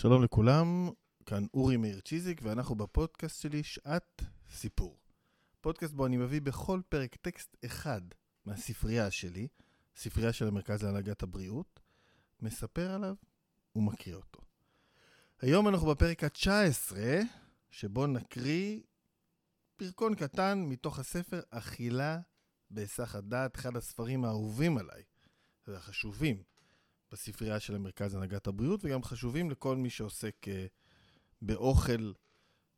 שלום לכולם, כאן אורי מאיר צ'יזיק, ואנחנו בפודקאסט שלי שעת סיפור. פודקאסט בו אני מביא בכל פרק טקסט אחד מהספרייה שלי, ספרייה של המרכז להנהגת הבריאות, מספר עליו ומקריא אותו. היום אנחנו בפרק ה-19, שבו נקריא פרקון קטן מתוך הספר אכילה בהיסח הדעת, אחד הספרים האהובים עליי והחשובים בספרייה של המרכז להנהגת הבריאות, וגם חשובים לכל מי שעוסק uh, באוכל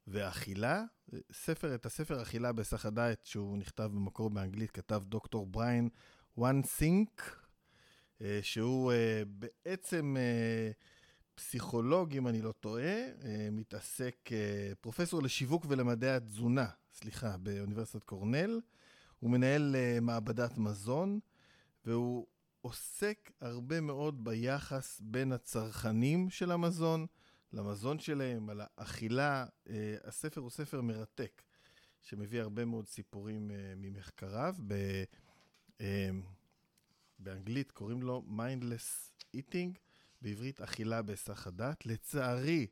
ואכילה. ספר, את הספר אכילה בהיסח הדעת, שהוא נכתב במקור באנגלית, כתב דוקטור בריין וואן סינק, uh, שהוא בעצם פסיכולוג, אם אני לא טועה, מתעסק, פרופסור לשיווק ולמדעי התזונה, סליחה, באוניברסיטת קורנל. הוא מנהל מעבדת מזון, והוא עוסק הרבה מאוד ביחס בין הצרכנים של המזון למזון שלהם, על האכילה. אה, הספר הוא ספר מרתק, שמביא הרבה מאוד סיפורים אה, ממחקריו. ב, אה, באנגלית קוראים לו Mindless Eating, בעברית אכילה בהיסח הדעת. לצערי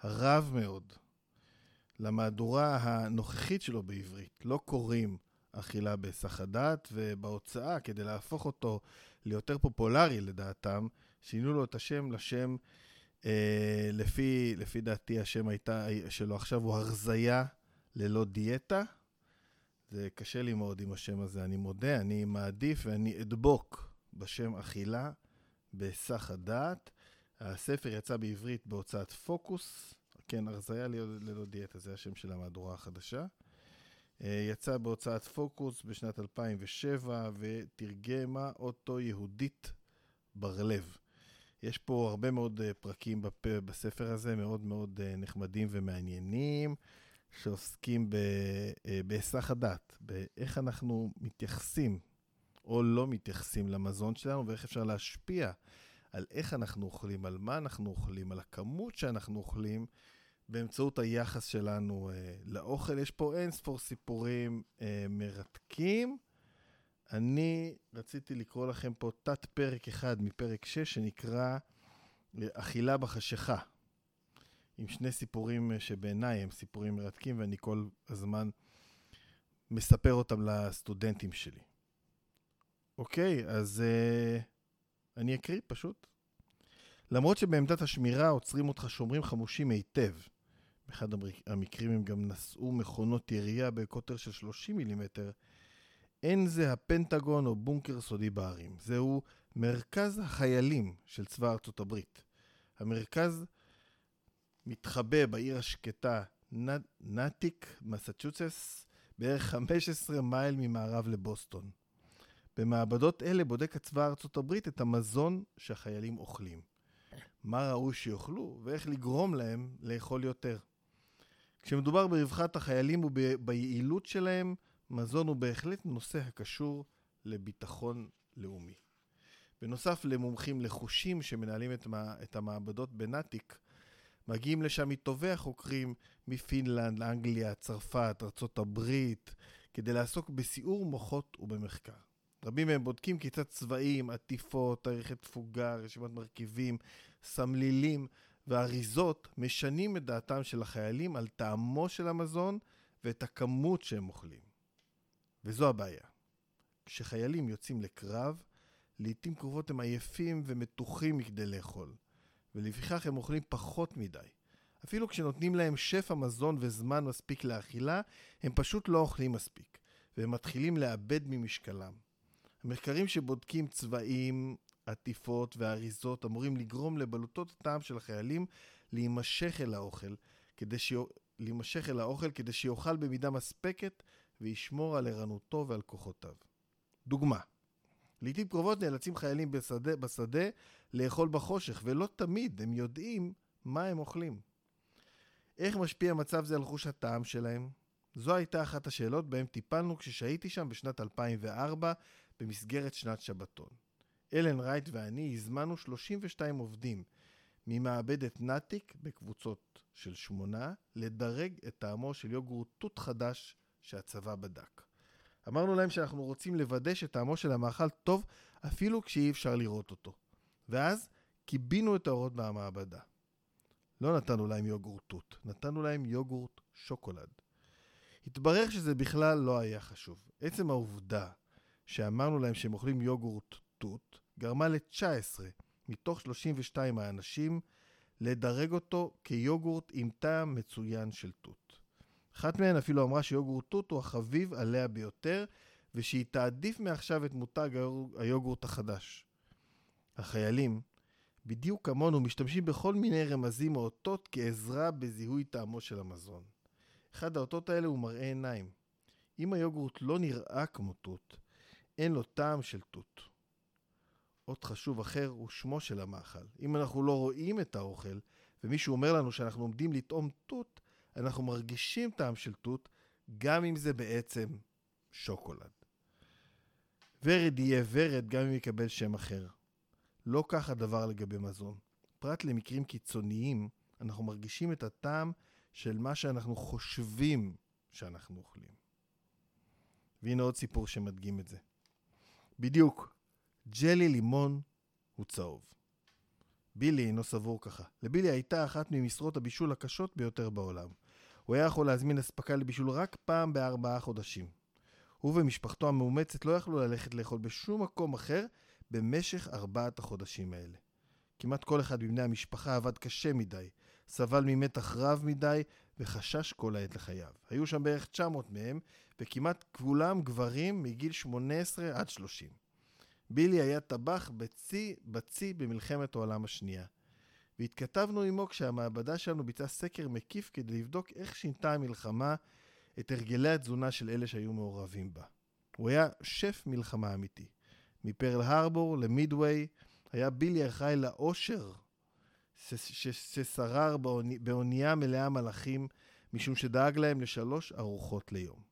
הרב מאוד, למהדורה הנוכחית שלו בעברית לא קוראים אכילה בהיסח הדעת, ובהוצאה, כדי להפוך אותו ליותר פופולרי לדעתם, שינו לו את השם לשם, אה, לפי, לפי דעתי השם הייתה, שלו עכשיו הוא הרזייה ללא דיאטה. זה קשה לי מאוד עם השם הזה, אני מודה, אני מעדיף ואני אדבוק בשם אכילה בהיסח הדעת. הספר יצא בעברית בהוצאת פוקוס, כן, הרזייה ללא דיאטה, זה השם של המהדורה החדשה. אה, יצא בהוצאת פוקוס בשנת 2007 ותרגמה אותו יהודית בר-לב. יש פה הרבה מאוד אה, פרקים בספר הזה, מאוד מאוד אה, נחמדים ומעניינים, שעוסקים בהיסח הדעת, באיך אנחנו מתייחסים או לא מתייחסים למזון שלנו, ואיך אפשר להשפיע על איך אנחנו אוכלים, על מה אנחנו אוכלים, על הכמות שאנחנו אוכלים, באמצעות היחס שלנו אה, לאוכל. יש פה אין ספור סיפורים אה, מרתקים. אני רציתי לקרוא לכם פה תת פרק אחד מפרק 6, שנקרא אה, אכילה בחשיכה, עם שני סיפורים אה, שבעיניי הם סיפורים מרתקים, ואני כל הזמן מספר אותם לסטודנטים שלי. אוקיי, אז אה, אני אקריא פשוט. למרות שבעמדת השמירה עוצרים אותך שומרים חמושים היטב, באחד המקרים הם גם נשאו מכונות ירייה בקוטר של 30 מילימטר. אין זה הפנטגון או בונקר סודי בערים. זהו מרכז החיילים של צבא ארצות הברית. המרכז מתחבא בעיר השקטה נטיק, מסצ'וצס, בערך 15 מייל ממערב לבוסטון. במעבדות אלה בודק הצבא ארצות הברית את המזון שהחיילים אוכלים. מה ראוי שיאכלו ואיך לגרום להם לאכול יותר. כשמדובר ברווחת החיילים וביעילות שלהם, מזון הוא בהחלט נושא הקשור לביטחון לאומי. בנוסף למומחים לחושים שמנהלים את, את המעבדות בנאטיק, מגיעים לשם מטובי החוקרים מפינלנד, אנגליה, צרפת, ארצות הברית, כדי לעסוק בסיעור מוחות ובמחקר. רבים מהם בודקים כיצד צבעים, עטיפות, תאריכי תפוגה, רשימת מרכיבים, סמלילים והאריזות משנים את דעתם של החיילים על טעמו של המזון ואת הכמות שהם אוכלים. וזו הבעיה. כשחיילים יוצאים לקרב, לעיתים קרובות הם עייפים ומתוחים מכדי לאכול, ולפיכך הם אוכלים פחות מדי. אפילו כשנותנים להם שפע מזון וזמן מספיק לאכילה, הם פשוט לא אוכלים מספיק, והם מתחילים לאבד ממשקלם. המחקרים שבודקים צבעים, עטיפות ואריזות אמורים לגרום לבלוטות הטעם של החיילים להימשך אל האוכל, כדי ש... להימשך אל האוכל כדי שיאכל במידה מספקת וישמור על ערנותו ועל כוחותיו. דוגמה, לעיתים קרובות נאלצים חיילים בשדה, בשדה לאכול בחושך, ולא תמיד הם יודעים מה הם אוכלים. איך משפיע מצב זה על חוש הטעם שלהם? זו הייתה אחת השאלות בהן טיפלנו כששהיתי שם בשנת 2004 במסגרת שנת שבתון. אלן רייט ואני הזמנו 32 עובדים ממעבדת נאטיק בקבוצות של שמונה לדרג את טעמו של יוגורט תות חדש שהצבא בדק. אמרנו להם שאנחנו רוצים לוודא שטעמו של המאכל טוב אפילו כשאי אפשר לראות אותו. ואז קיבינו את האורות במעבדה. לא נתנו להם יוגורט תות, נתנו להם יוגורט שוקולד. התברר שזה בכלל לא היה חשוב. עצם העובדה שאמרנו להם שהם אוכלים יוגורט תות, גרמה ל-19 מתוך 32 האנשים לדרג אותו כיוגורט עם טעם מצוין של תות. אחת מהן אפילו אמרה שיוגורט תות הוא החביב עליה ביותר, ושהיא תעדיף מעכשיו את מותג היוגורט החדש. החיילים, בדיוק כמונו, משתמשים בכל מיני רמזים או אותות כעזרה בזיהוי טעמו של המזון. אחד האותות האלה הוא מראה עיניים. אם היוגורט לא נראה כמו תות, אין לו טעם של תות. אות חשוב אחר הוא שמו של המאכל. אם אנחנו לא רואים את האוכל, ומישהו אומר לנו שאנחנו עומדים לטעום תות, אנחנו מרגישים טעם של תות, גם אם זה בעצם שוקולד. ורד יהיה ורד גם אם יקבל שם אחר. לא כך הדבר לגבי מזון. פרט למקרים קיצוניים, אנחנו מרגישים את הטעם של מה שאנחנו חושבים שאנחנו אוכלים. והנה עוד סיפור שמדגים את זה. בדיוק, ג'לי לימון הוא צהוב. בילי אינו סבור ככה. לבילי הייתה אחת ממשרות הבישול הקשות ביותר בעולם. הוא היה יכול להזמין אספקה לבישול רק פעם בארבעה חודשים. הוא ומשפחתו המאומצת לא יכלו ללכת לאכול בשום מקום אחר במשך ארבעת החודשים האלה. כמעט כל אחד מבני המשפחה עבד קשה מדי, סבל ממתח רב מדי וחשש כל העת לחייו. היו שם בערך 900 מהם, וכמעט כולם גברים מגיל 18 עד 30. בילי היה טבח בצי בצי במלחמת העולם השנייה. והתכתבנו עמו כשהמעבדה שלנו ביצעה סקר מקיף כדי לבדוק איך שינתה המלחמה את הרגלי התזונה של אלה שהיו מעורבים בה. הוא היה שף מלחמה אמיתי. מפרל הרבור למידווי היה בילי אחראי לאושר ששרר באונייה מלאה מלאכים, משום שדאג להם לשלוש ארוחות ליום.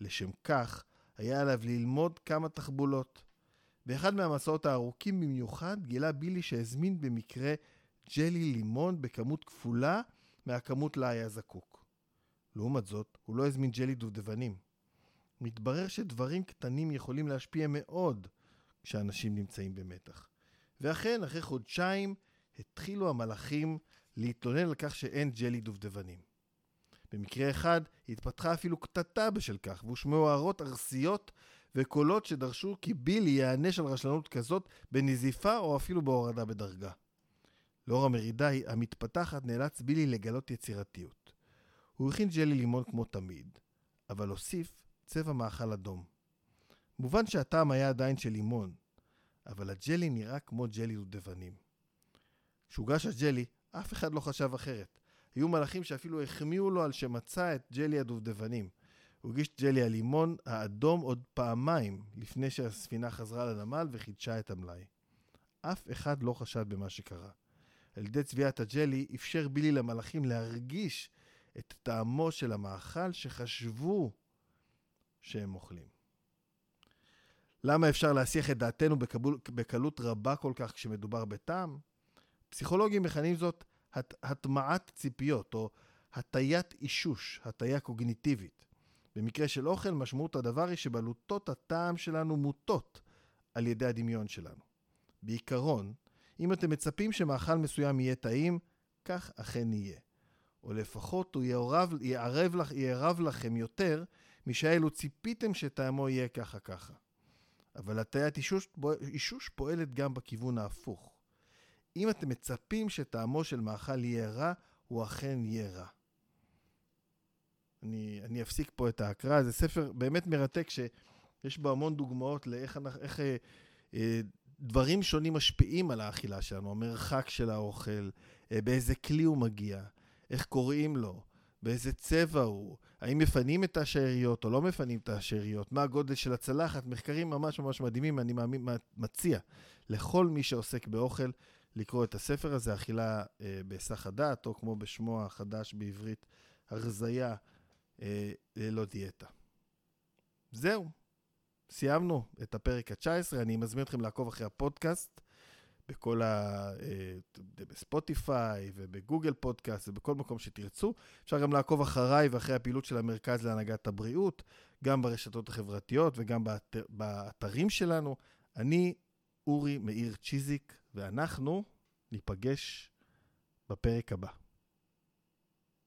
לשם כך, היה עליו ללמוד כמה תחבולות. באחד מהמסעות הארוכים במיוחד גילה בילי שהזמין במקרה ג'לי לימון בכמות כפולה מהכמות לה היה זקוק. לעומת זאת, הוא לא הזמין ג'לי דובדבנים. מתברר שדברים קטנים יכולים להשפיע מאוד כשאנשים נמצאים במתח. ואכן, אחרי חודשיים התחילו המלאכים להתלונן על כך שאין ג'לי דובדבנים. במקרה אחד התפתחה אפילו קטטה בשל כך, והושמעו הערות ארסיות וקולות שדרשו כי בילי ייענש על רשלנות כזאת בנזיפה או אפילו בהורדה בדרגה. לאור המרידה המתפתחת נאלץ בילי לגלות יצירתיות. הוא הכין ג'לי לימון כמו תמיד, אבל הוסיף צבע מאכל אדום. מובן שהטעם היה עדיין של לימון, אבל הג'לי נראה כמו ג'לי דובדבנים. כשהוגש הג'לי, אף אחד לא חשב אחרת. היו מלאכים שאפילו החמיאו לו על שמצא את ג'לי הדובדבנים. הוא הגיש ג'לי הלימון האדום עוד פעמיים לפני שהספינה חזרה לנמל וחידשה את המלאי. אף אחד לא חשד במה שקרה. על ידי צביעת הג'לי אפשר בילי למלאכים להרגיש את טעמו של המאכל שחשבו שהם אוכלים. למה אפשר להסיח את דעתנו בקבול, בקלות רבה כל כך כשמדובר בטעם? פסיכולוגים מכנים זאת הט, הטמעת ציפיות, או הטיית אישוש, הטיה קוגניטיבית. במקרה של אוכל, משמעות הדבר היא שבלוטות הטעם שלנו מוטות על ידי הדמיון שלנו. בעיקרון, אם אתם מצפים שמאכל מסוים יהיה טעים, כך אכן יהיה. או לפחות הוא יערב, יערב, יערב לכם יותר משאלו ציפיתם שטעמו יהיה ככה ככה. אבל הטיית אישוש פועלת גם בכיוון ההפוך. אם אתם מצפים שטעמו של מאכל יהיה רע, הוא אכן יהיה רע. אני, אני אפסיק פה את ההקראה, זה ספר באמת מרתק שיש בו המון דוגמאות לאיך איך, אה, אה, דברים שונים משפיעים על האכילה שלנו, המרחק של האוכל, אה, באיזה כלי הוא מגיע, איך קוראים לו, באיזה צבע הוא, האם מפנים את השאריות או לא מפנים את השאריות, מה הגודל של הצלחת, מחקרים ממש ממש מדהימים, אני מאמין, מציע לכל מי שעוסק באוכל לקרוא את הספר הזה, אכילה אה, בהיסח הדעת, או כמו בשמו החדש בעברית, הרזייה אה, ללא דיאטה. זהו, סיימנו את הפרק ה-19, אני מזמין אתכם לעקוב אחרי הפודקאסט. בכל ה... אה, בספוטיפיי ובגוגל פודקאסט ובכל מקום שתרצו. אפשר גם לעקוב אחריי ואחרי הפעילות של המרכז להנהגת הבריאות, גם ברשתות החברתיות וגם באתר, באתרים שלנו. אני אורי מאיר צ'יזיק, ואנחנו ניפגש בפרק הבא.